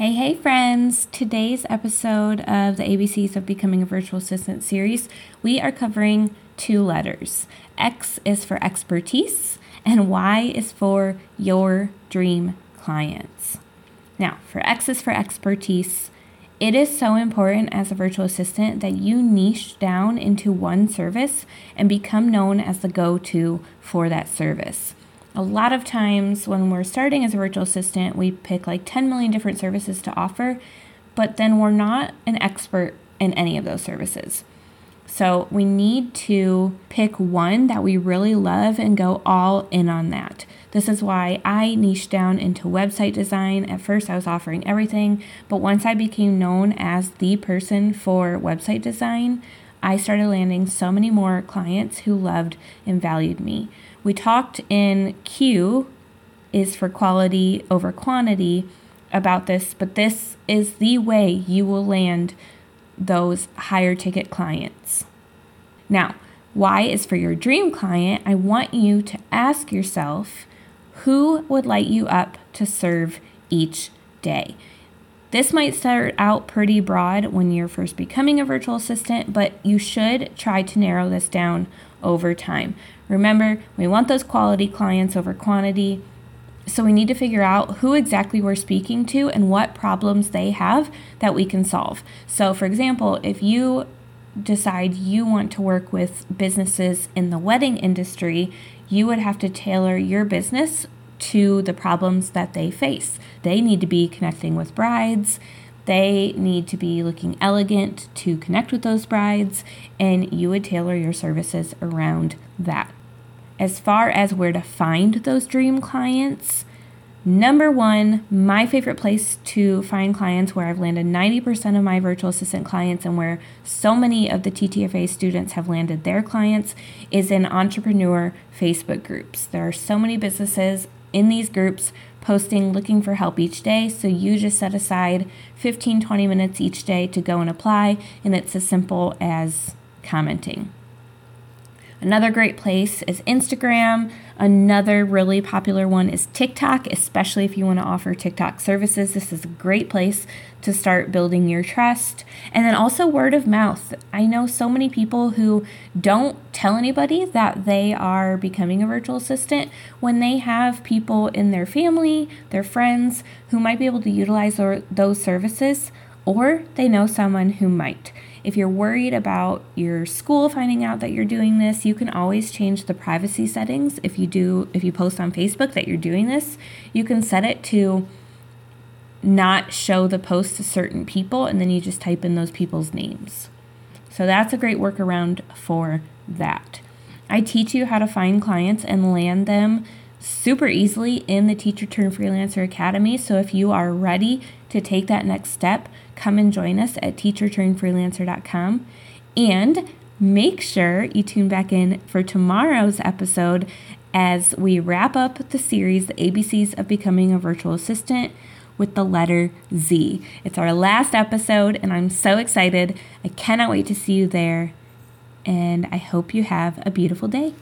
Hey, hey, friends! Today's episode of the ABCs of Becoming a Virtual Assistant series, we are covering two letters. X is for expertise, and Y is for your dream clients. Now, for X is for expertise, it is so important as a virtual assistant that you niche down into one service and become known as the go to for that service a lot of times when we're starting as a virtual assistant, we pick like 10 million different services to offer, but then we're not an expert in any of those services. So we need to pick one that we really love and go all in on that. This is why I niched down into website design. At first, I was offering everything, but once I became known as the person for website design, I started landing so many more clients who loved and valued me. We talked in Q is for quality over quantity about this, but this is the way you will land those higher ticket clients. Now, Y is for your dream client. I want you to ask yourself who would light you up to serve each day. This might start out pretty broad when you're first becoming a virtual assistant, but you should try to narrow this down over time. Remember, we want those quality clients over quantity. So we need to figure out who exactly we're speaking to and what problems they have that we can solve. So, for example, if you decide you want to work with businesses in the wedding industry, you would have to tailor your business to the problems that they face. They need to be connecting with brides. They need to be looking elegant to connect with those brides, and you would tailor your services around that. As far as where to find those dream clients, number one, my favorite place to find clients where I've landed 90% of my virtual assistant clients and where so many of the TTFA students have landed their clients is in entrepreneur Facebook groups. There are so many businesses in these groups posting looking for help each day. So you just set aside 15 20 minutes each day to go and apply, and it's as simple as commenting. Another great place is Instagram. Another really popular one is TikTok, especially if you want to offer TikTok services. This is a great place to start building your trust. And then also word of mouth. I know so many people who don't tell anybody that they are becoming a virtual assistant when they have people in their family, their friends who might be able to utilize those services, or they know someone who might. If you're worried about your school finding out that you're doing this, you can always change the privacy settings. If you do if you post on Facebook that you're doing this, you can set it to not show the post to certain people and then you just type in those people's names. So that's a great workaround for that. I teach you how to find clients and land them super easily in the Teacher Turned Freelancer Academy. So if you are ready to take that next step, come and join us at teacherturnedfreelancer.com. And make sure you tune back in for tomorrow's episode as we wrap up the series, The ABCs of Becoming a Virtual Assistant, with the letter Z. It's our last episode, and I'm so excited. I cannot wait to see you there. And I hope you have a beautiful day.